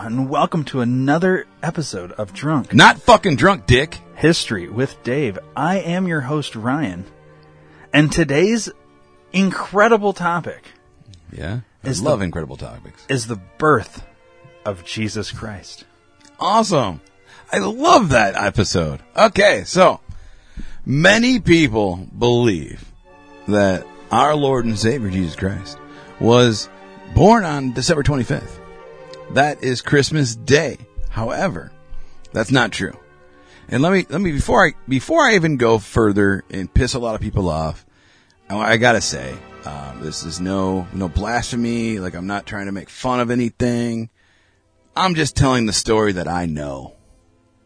And welcome to another episode of Drunk Not fucking drunk, dick. History with Dave. I am your host, Ryan. And today's incredible topic Yeah. I Is love the- incredible topics. is the birth of Jesus Christ. Awesome. I love that episode. Okay, so many people believe that our Lord and Savior Jesus Christ was born on December 25th. That is Christmas Day. However, that's not true. And let me let me before I before I even go further and piss a lot of people off, I, gotta say um, this is no no blasphemy. Like I'm not trying to make fun of anything. I'm just telling the story that I know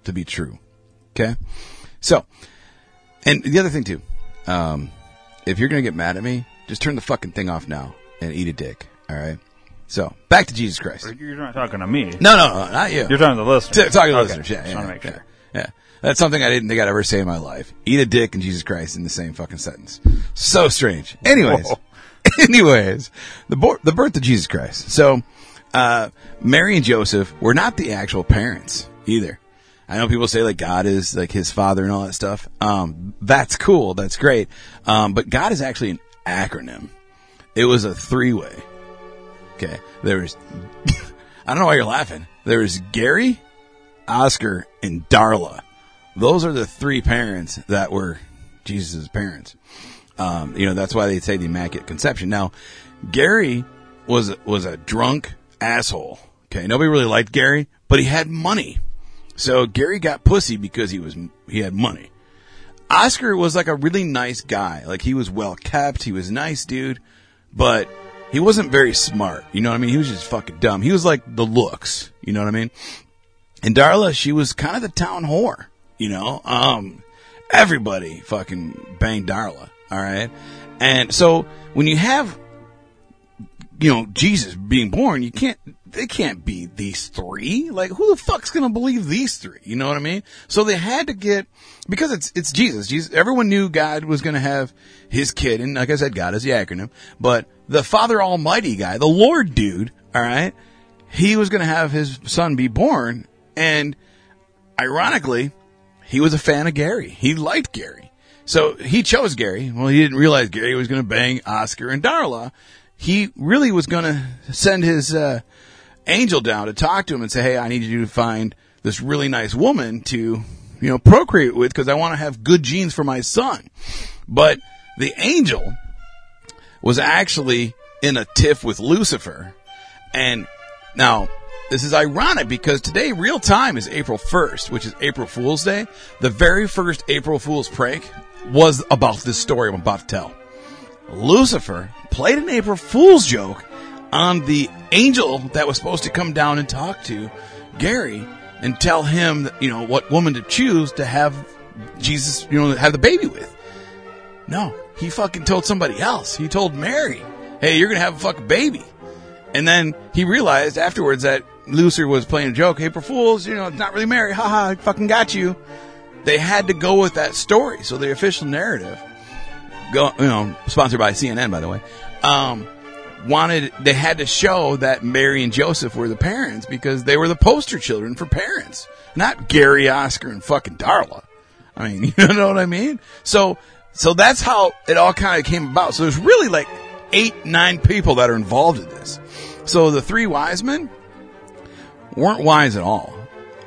to be true. Okay? So, and the other thing too, um, if you're gonna get mad at me, just turn the fucking thing off now and eat a dick. All right? So, back to Jesus Christ. You're not talking to me. No, no, no, not you. You're talking to the listeners. T- talking to Okay, listeners. Yeah, just yeah, yeah, make yeah, sure. yeah. That's something I didn't think I'd ever say in my life. Eat a dick and Jesus Christ in the same fucking sentence. So strange. Anyways, Whoa. anyways, the bo- the birth of Jesus Christ. So, uh, Mary and Joseph were not the actual parents either. I know people say like God is like his father and all that stuff. Um, that's cool. That's great. Um, but God is actually an acronym. It was a three way. Okay. There was, I don't know why you're laughing. There was Gary, Oscar, and Darla. Those are the three parents that were Jesus' parents. Um, you know, that's why they say the Immaculate Conception. Now, Gary was, was a drunk asshole. Okay. Nobody really liked Gary, but he had money. So Gary got pussy because he was, he had money. Oscar was like a really nice guy. Like he was well kept. He was nice dude, but he wasn't very smart. You know what I mean? He was just fucking dumb. He was like the looks. You know what I mean? And Darla, she was kind of the town whore. You know, um, everybody fucking banged Darla. All right. And so when you have, you know, Jesus being born, you can't, they can't be these three. Like, who the fuck's gonna believe these three? You know what I mean? So they had to get, because it's, it's Jesus. Jesus, everyone knew God was gonna have his kid, and like I said, God is the acronym, but the Father Almighty guy, the Lord dude, alright, he was gonna have his son be born, and ironically, he was a fan of Gary. He liked Gary. So he chose Gary. Well, he didn't realize Gary was going to bang Oscar and Darla. He really was going to send his uh, angel down to talk to him and say, "Hey, I need you to find this really nice woman to, you know, procreate with because I want to have good genes for my son." But the angel was actually in a tiff with Lucifer, and now, this is ironic because today, real time, is April 1st, which is April Fool's Day. The very first April Fool's prank was about this story I'm about to tell. Lucifer played an April Fool's joke on the angel that was supposed to come down and talk to Gary and tell him, you know, what woman to choose to have Jesus, you know, have the baby with. No, he fucking told somebody else. He told Mary, hey, you're going to have a fucking baby. And then he realized afterwards that Lucifer was playing a joke. April Fools, you know, it's not really Mary. Ha ha, I fucking got you. They had to go with that story. So the official narrative, go, you know, sponsored by CNN, by the way, um, wanted, they had to show that Mary and Joseph were the parents because they were the poster children for parents, not Gary, Oscar, and fucking Darla. I mean, you know what I mean? So, so that's how it all kind of came about. So there's really like eight, nine people that are involved in this. So the three wise men weren't wise at all.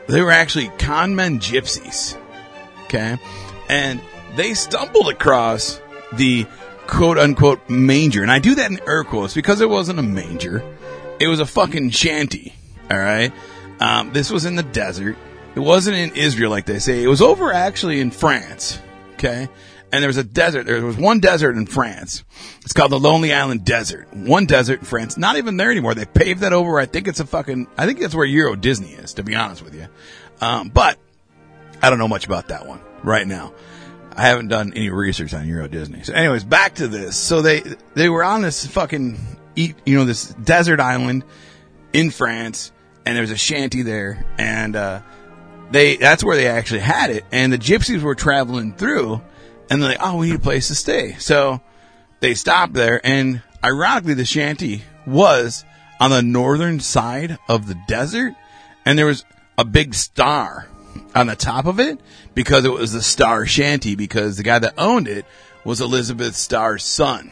They were actually con men gypsies. Okay. And they stumbled across the quote unquote manger. And I do that in air quotes because it wasn't a manger. It was a fucking shanty. All right. Um, this was in the desert. It wasn't in Israel like they say. It was over actually in France. Okay. And there was a desert. There was one desert in France. It's called the Lonely Island Desert. One desert in France. Not even there anymore. They paved that over. I think it's a fucking. I think that's where Euro Disney is. To be honest with you, um, but I don't know much about that one right now. I haven't done any research on Euro Disney. So, anyways, back to this. So they they were on this fucking you know, this desert island in France, and there was a shanty there, and uh, they that's where they actually had it. And the gypsies were traveling through, and they're like, "Oh, we need a place to stay." So they stopped there, and ironically, the shanty was on the northern side of the desert, and there was a big star on the top of it because it was the Star Shanty because the guy that owned it was Elizabeth Starr's son,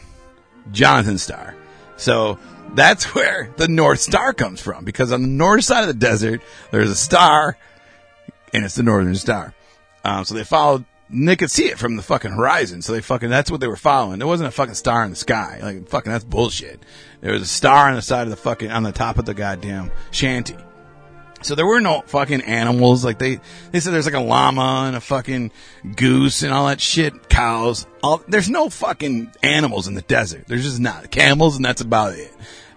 Jonathan Starr. So that's where the North Star comes from because on the north side of the desert, there's a star and it's the Northern Star. Um, so they followed, and they could see it from the fucking horizon. So they fucking, that's what they were following. There wasn't a fucking star in the sky. Like, fucking, that's bullshit. There was a star on the side of the fucking, on the top of the goddamn shanty. So there were no fucking animals. Like they, they said there's like a llama and a fucking goose and all that shit. Cows. All, there's no fucking animals in the desert. There's just not camels and that's about it.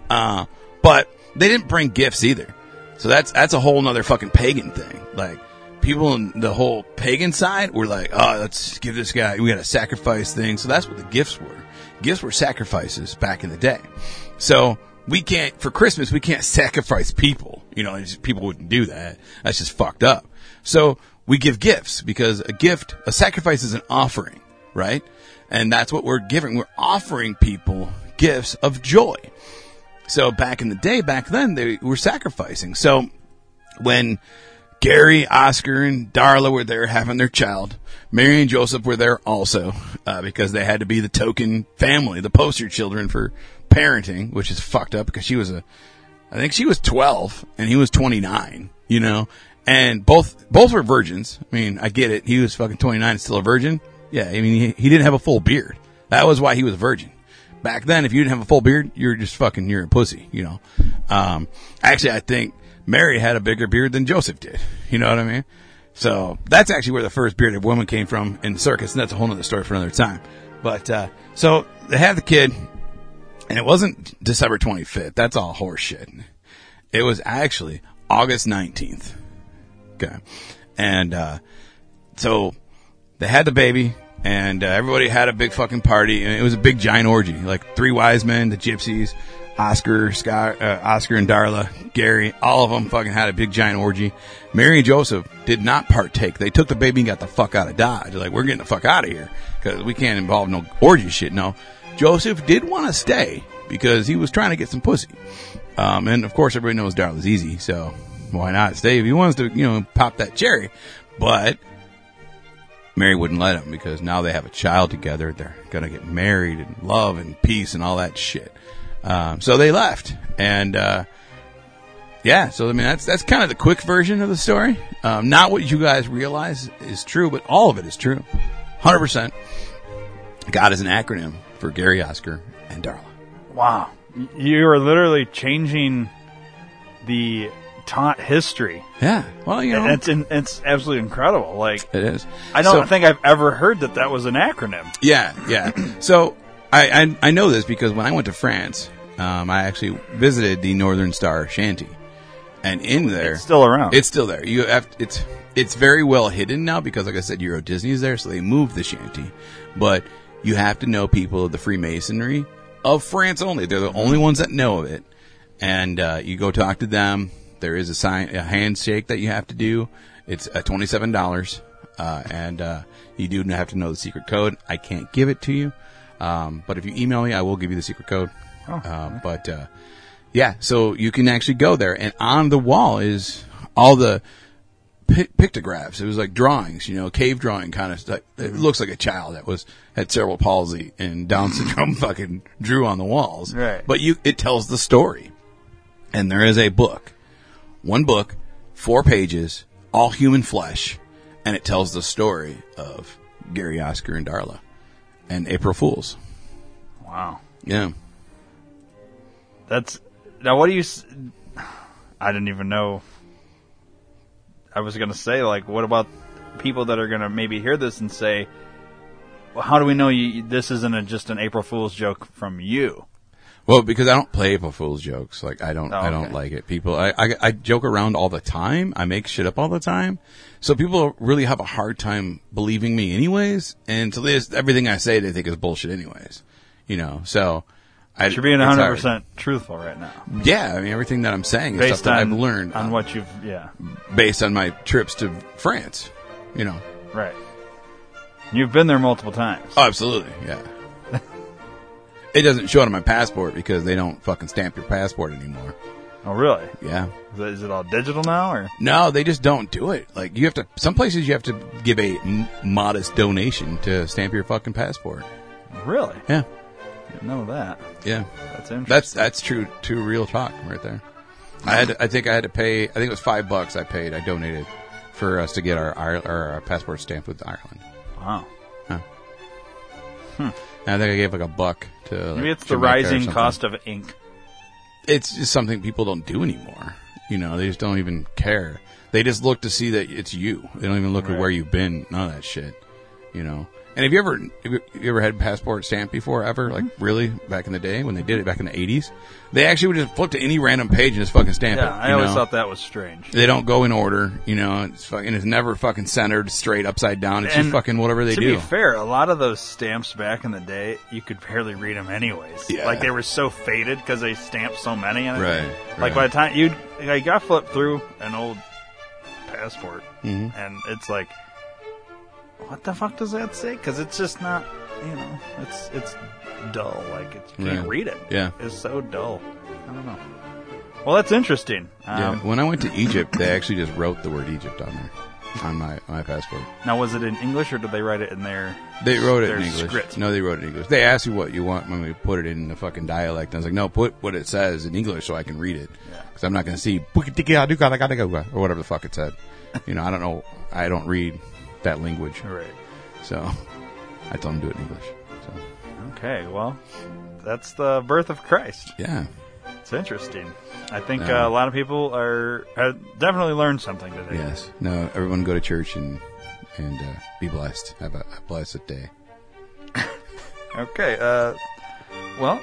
Uh, but they didn't bring gifts either. So that's, that's a whole nother fucking pagan thing. Like people in the whole pagan side were like, oh, let's give this guy, we got to sacrifice things. So that's what the gifts were. Gifts were sacrifices back in the day. So we can't for Christmas we can't sacrifice people. You know, people wouldn't do that. That's just fucked up. So we give gifts because a gift, a sacrifice is an offering, right? And that's what we're giving. We're offering people gifts of joy. So back in the day, back then they were sacrificing. So when Gary, Oscar, and Darla were there having their child. Mary and Joseph were there also uh, because they had to be the token family, the poster children for parenting, which is fucked up because she was a, I think she was 12 and he was 29, you know, and both, both were virgins. I mean, I get it. He was fucking 29 and still a virgin. Yeah. I mean, he, he didn't have a full beard. That was why he was a virgin. Back then, if you didn't have a full beard, you're just fucking, you're a pussy, you know. Um, actually, I think Mary had a bigger beard than Joseph did. You know what I mean? So that's actually where the first bearded woman came from in the circus, and that's a whole other story for another time. But, uh, so they had the kid, and it wasn't December 25th. That's all horseshit. It was actually August 19th. Okay. And, uh, so they had the baby and uh, everybody had a big fucking party and it was a big giant orgy. Like three wise men, the gypsies, Oscar, Scott, uh, Oscar and Darla, Gary, all of them fucking had a big giant orgy. Mary and Joseph did not partake. They took the baby and got the fuck out of Dodge. Like, we're getting the fuck out of here because we can't involve no orgy shit. No, Joseph did want to stay because he was trying to get some pussy. Um, and of course, everybody knows Darla's easy, so why not stay if he wants to, you know, pop that cherry. But Mary wouldn't let him because now they have a child together. They're gonna get married and love and peace and all that shit. Um, so they left, and uh, yeah. So I mean, that's that's kind of the quick version of the story. Um, not what you guys realize is true, but all of it is true, hundred percent. God is an acronym for Gary, Oscar, and Darla. Wow. You are literally changing the taught history. Yeah. Well, you know, It's it's absolutely incredible. Like it is. I don't So- think I've ever heard that that was an acronym. Yeah, yeah. so I, I I know this because when I went to France, um, I actually visited the Northern Star Shanty, and in there, It's still around. It's still there. You have it's it's very well hidden now because, like I said, Euro Disney's there, so they moved the shanty. But you have to know people of the Freemasonry of France only. They're the only ones that know of it, and uh, you go talk to them. There is a sign, a handshake that you have to do. It's uh, twenty seven dollars, uh, and uh, you do have to know the secret code. I can't give it to you, um, but if you email me, I will give you the secret code. uh, but uh, yeah, so you can actually go there, and on the wall is all the pi- pictographs. It was like drawings, you know, cave drawing kind of stuff. It looks like a child that was had cerebral palsy and Down syndrome fucking drew on the walls. Right. But you, it tells the story, and there is a book, one book, four pages, all human flesh, and it tells the story of Gary Oscar and Darla and April Fools. wow. Yeah. That's now. What do you? I didn't even know. I was gonna say like, what about people that are gonna maybe hear this and say, how do we know you, this isn't a, just an April Fool's joke from you? Well, because I don't play April Fool's jokes. Like I don't, Oh, I don't okay. like it. People, I, I, I joke around all the time. I make shit up all the time. So people really have a hard time believing me, anyways. And so this, everything I say, they think is bullshit, anyways. You know, so I, You're being 100 percent truthful right now, Yeah, I mean everything that I'm saying is based stuff that on I've learned on uh, what you've yeah based on my trips to France. You know, right. You've been there multiple times. oh, absolutely, yeah. It doesn't show it on my passport because they don't fucking stamp your passport anymore. Oh, really? Yeah. Is it, is it all digital now, or No, they just don't do it. Like you have to. Some places you have to give a m- modest donation to stamp your fucking passport. really? Yeah, Didn't know that. yeah. That's interesting. That's that's true. True, real talk right there. I had. To, I think I had to pay. I think it was five bucks. I paid. I donated for us to get our our, our passport stamped with Ireland. wow. And hmm. I think I gave like a buck to. Like, Maybe it's the Jamaica or rising something. cost of ink. It's just something people don't do anymore. You know, they just don't even care. They just look to see that it's you. They don't even look Right. at where you've been. None of that shit. You know. And have you ever have you ever had passport stamp before? Ever like Mm-hmm. really back in the day when they did it back in the eighties? They actually would just flip to any random page and just fucking stamp it. Yeah, I you always know? thought that was strange. they don't go in order. You know, it's fucking it's never fucking centered straight upside down. It's just And fucking whatever they do. to do. be fair, a lot of those stamps back in the day, you could barely read them anyways. Yeah. Like they were so faded because they stamped so many. And Right, Like right. by the time you, like, I flipped through an old passport, Mhm. and it's like, what the fuck does that say? Because it's just not, you know, it's it's dull. Like it's, you can't Right. read it. Yeah. it's so dull. I don't know. Well, that's interesting. Yeah. Um, When I went to Egypt, they actually just wrote the word Egypt on there on my my passport. Now, was it in English or did they write it in their? They wrote it their in English. script? No, they wrote it in English. They asked you what you want when we put it in the fucking dialect. I was like, no, put what it says in English so I can read it. Yeah. Because I'm not going to see or whatever the fuck it said. You know, I don't know. I don't read that language, Right. so I told him to do it in English. So Okay. Well, that's the birth of Christ. yeah, It's interesting. I think Yeah. uh, a lot of people are have definitely learned something today. yes. No, everyone go to church and and uh, be blessed. Have a, a blessed day. Okay. Uh, well,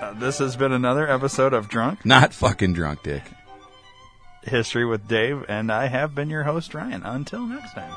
uh, this has been another episode of Drunk Not fucking drunk, Dick. History with Dave, and I have been your host Ryan. Until next time.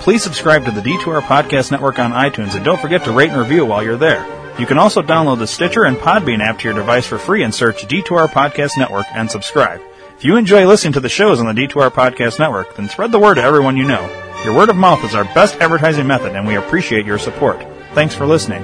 Please subscribe to the D2R Podcast Network on iTunes and don't forget to rate and review while you're there. You can also download the Stitcher and Podbean app to your device for free and search D2R Podcast Network and subscribe. If you enjoy listening to the shows on the D2R Podcast Network, then spread the word to everyone you know. Your word of mouth is our best advertising method and we appreciate your support. Thanks for listening.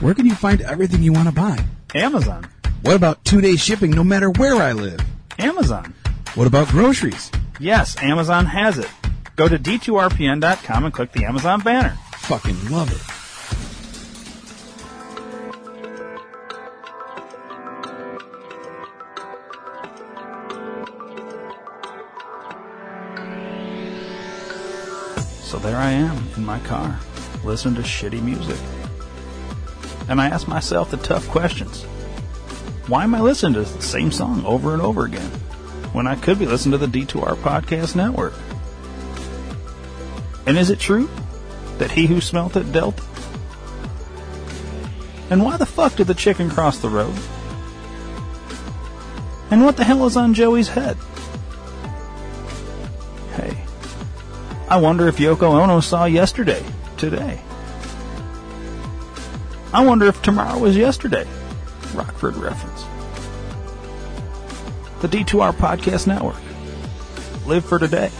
Where can you find everything you want to buy? Amazon. What about two day shipping no matter where I live? Amazon. What about groceries? Yes, Amazon has it. Go to d2rpn.com and click the Amazon banner. Fucking love it. So there I am in my car, listening to shitty music. And I ask myself the tough questions. Why am I listening to the same song over and over again when I could be listening to the D2R Podcast Network? And is it true that he who smelt it dealt? And why the fuck did the chicken cross the road? And what the hell is on Joey's head? Hey, I wonder if Yoko Ono saw yesterday, today. I wonder if tomorrow was yesterday. Rockford reference. The D2R Podcast Network. Live for today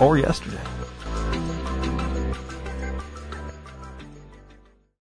or yesterday.